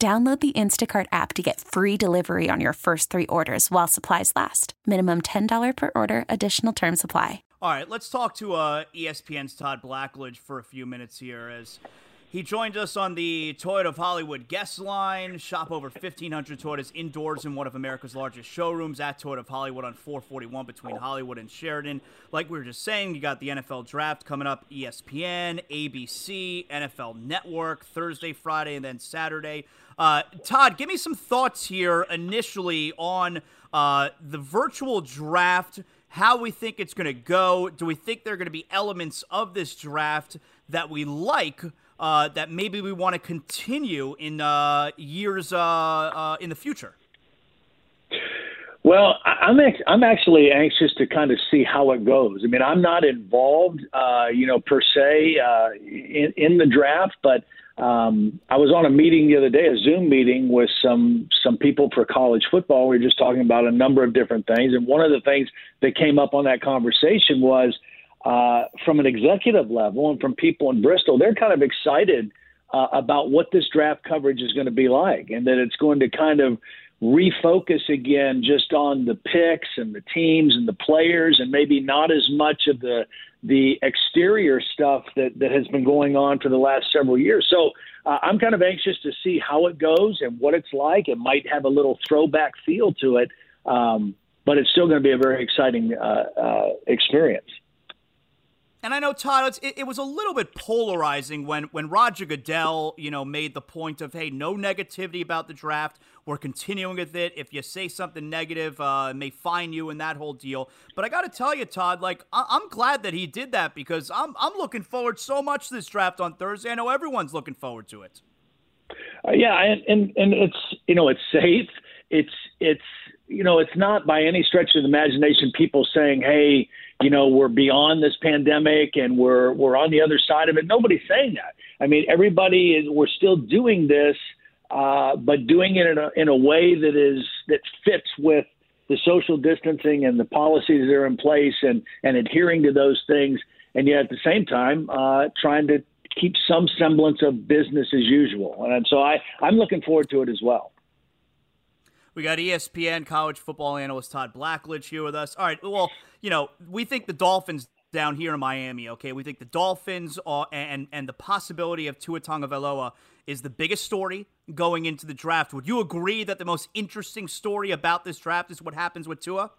Download the Instacart app to get free delivery on your first three orders while supplies last. Minimum $10 per order, additional term supply. All right, let's talk to uh, ESPN's Todd Blackledge for a few minutes here as he joined us on the Toyota of Hollywood guest line. Shop over 1,500 Toyotas indoors in one of America's largest showrooms at Toyota of Hollywood on 441 between Hollywood and Sheridan. Like we were just saying, you got the NFL draft coming up ESPN, ABC, NFL Network, Thursday, Friday, and then Saturday. Uh, Todd, give me some thoughts here initially on uh, the virtual draft, how we think it's going to go. Do we think there are going to be elements of this draft that we like? Uh, that maybe we want to continue in uh, years uh, uh, in the future? Well, I'm ex- I'm actually anxious to kind of see how it goes. I mean, I'm not involved, uh, you know, per se uh, in, in the draft, but um, I was on a meeting the other day, a Zoom meeting with some some people for college football. We were just talking about a number of different things, and one of the things that came up on that conversation was uh, from an executive level and from people in Bristol. They're kind of excited uh, about what this draft coverage is going to be like, and that it's going to kind of refocus again just on the picks and the teams and the players, and maybe not as much of the the exterior stuff that, that has been going on for the last several years. So uh, I'm kind of anxious to see how it goes and what it's like. It might have a little throwback feel to it, um, but it's still going to be a very exciting uh, uh, experience. And I know Todd, it, it, was a little bit polarizing when when Roger Goodell, you know, made the point of, hey, no negativity about the draft. We're continuing with it. If you say something negative, uh, may fine you and that whole deal. But I got to tell you, Todd, like I- am glad that he did that because I'm I'm looking forward so much to this draft on Thursday. I know everyone's looking forward to it. Uh, yeah, and, and and it's you know it's safe. It's it's you know it's not by any stretch of the imagination people saying, hey you know we're beyond this pandemic and we're we're on the other side of it. Nobody's saying that. I mean, everybody is. We're still doing this, uh, but doing it in a in a way that is that fits with the social distancing and the policies that are in place and and adhering to those things, and yet at the same time uh, trying to keep some semblance of business as usual. And so I I'm looking forward to it as well. We got ESPN college football analyst Todd Blackledge here with us. All right, well, you know, we think the Dolphins down here in Miami, okay? We think the Dolphins are, and and the possibility of Tua Tagovailoa is the biggest story going into the draft. Would you agree that the most interesting story about this draft is what happens with Tua?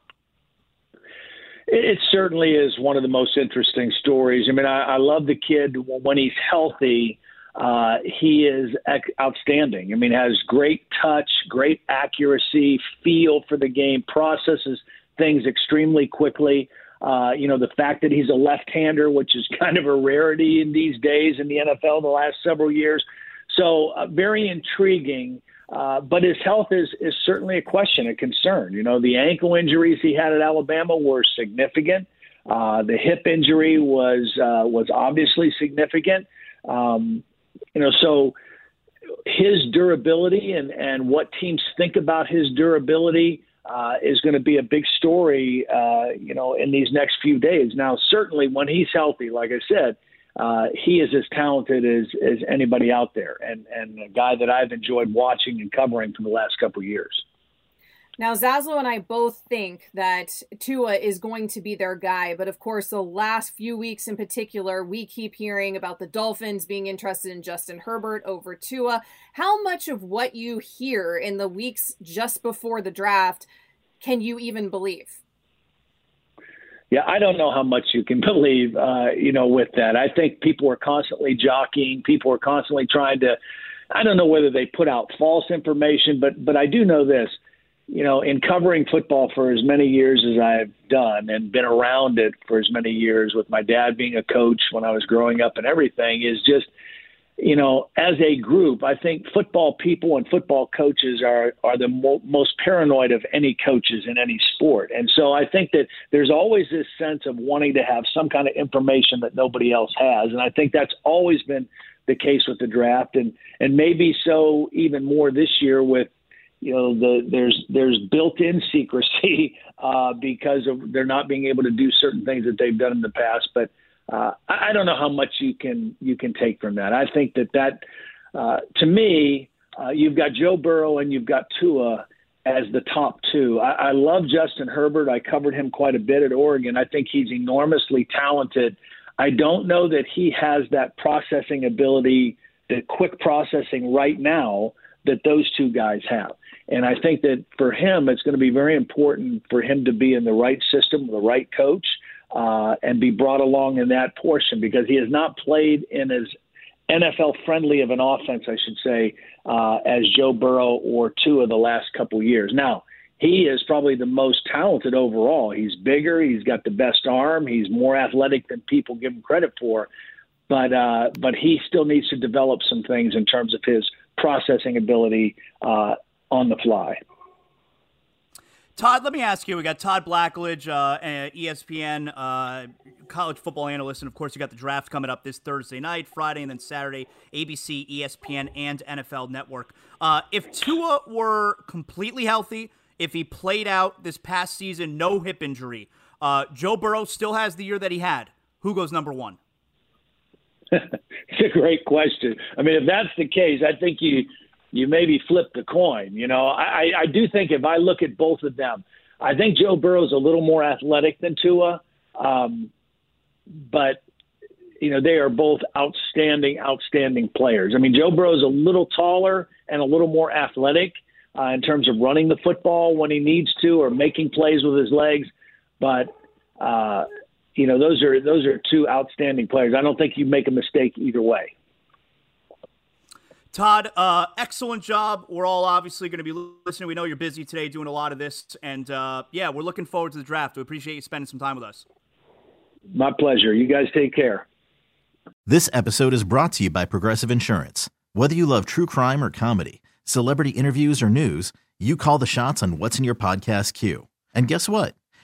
It certainly is one of the most interesting stories. I mean, I, I love the kid when he's healthy uh, he is outstanding. I mean, has great touch, great accuracy, feel for the game, processes things extremely quickly. Uh, you know, the fact that he's a left-hander, which is kind of a rarity in these days in the NFL the last several years. So uh, very intriguing. Uh, but his health is is certainly a question, a concern. You know, the ankle injuries he had at Alabama were significant. Uh, the hip injury was uh, was obviously significant. Um, you know, so his durability and, and what teams think about his durability uh, is going to be a big story, uh, you know, in these next few days. Now, certainly when he's healthy, like I said, uh, he is as talented as, as anybody out there, and and a guy that I've enjoyed watching and covering for the last couple of years. Now, Zaslow and I both think that Tua is going to be their guy, but of course, the last few weeks in particular, we keep hearing about the Dolphins being interested in Justin Herbert over Tua. How much of what you hear in the weeks just before the draft can you even believe? Yeah, I don't know how much you can believe, uh, you know, with that. I think people are constantly jockeying. People are constantly trying to. I don't know whether they put out false information, but but I do know this you know, in covering football for as many years as I've done and been around it for as many years with my dad being a coach when I was growing up and everything is just, you know, as a group, I think football people and football coaches are are the mo- most paranoid of any coaches in any sport. And so I think that there's always this sense of wanting to have some kind of information that nobody else has. And I think that's always been the case with the draft and and maybe so even more this year with you know the there's there's built-in secrecy uh, because of they're not being able to do certain things that they've done in the past. But uh, I, don't know how much you can you can take from that. I think that that uh, to me, uh, you've got Joe Burrow and you've got Tua as the top two. I, I love Justin Herbert. I covered him quite a bit at Oregon. I think he's enormously talented. I don't know that he has that processing ability, the quick processing right now that those two guys have. And I think that for him, it's going to be very important for him to be in the right system, the right coach, uh, and be brought along in that portion because he has not played in as NFL friendly of an offense, I should say, uh, as Joe Burrow or Tua the last couple years. Now, he is probably the most talented overall. He's bigger, he's got the best arm, he's more athletic than people give him credit for. But uh, but he still needs to develop some things in terms of his processing ability uh, on the fly. Todd, let me ask you. We got Todd Blackledge, uh, ESPN uh, college football analyst, and of course, you got the draft coming up this Thursday night, Friday, and then Saturday. ABC, ESPN, and NFL Network. Uh, if Tua were completely healthy, if he played out this past season, no hip injury, uh, Joe Burrow still has the year that he had. Who goes number one? a great question. I mean, if that's the case, I think you you maybe flip the coin. You know, I, I do think if I look at both of them, I think Joe Burrow's a little more athletic than Tua, um, but you know they are both outstanding, outstanding players. I mean, Joe Burrow's a little taller and a little more athletic uh, in terms of running the football when he needs to or making plays with his legs, but. Uh, you know those are those are two outstanding players. I don't think you make a mistake either way. Todd, uh, excellent job. We're all obviously going to be listening. We know you're busy today doing a lot of this. And uh, yeah, we're looking forward to the draft. We appreciate you spending some time with us. My pleasure. You guys take care. This episode is brought to you by Progressive Insurance. Whether you love true crime or comedy, celebrity interviews or news, you call the shots on what's in your podcast queue. And guess what?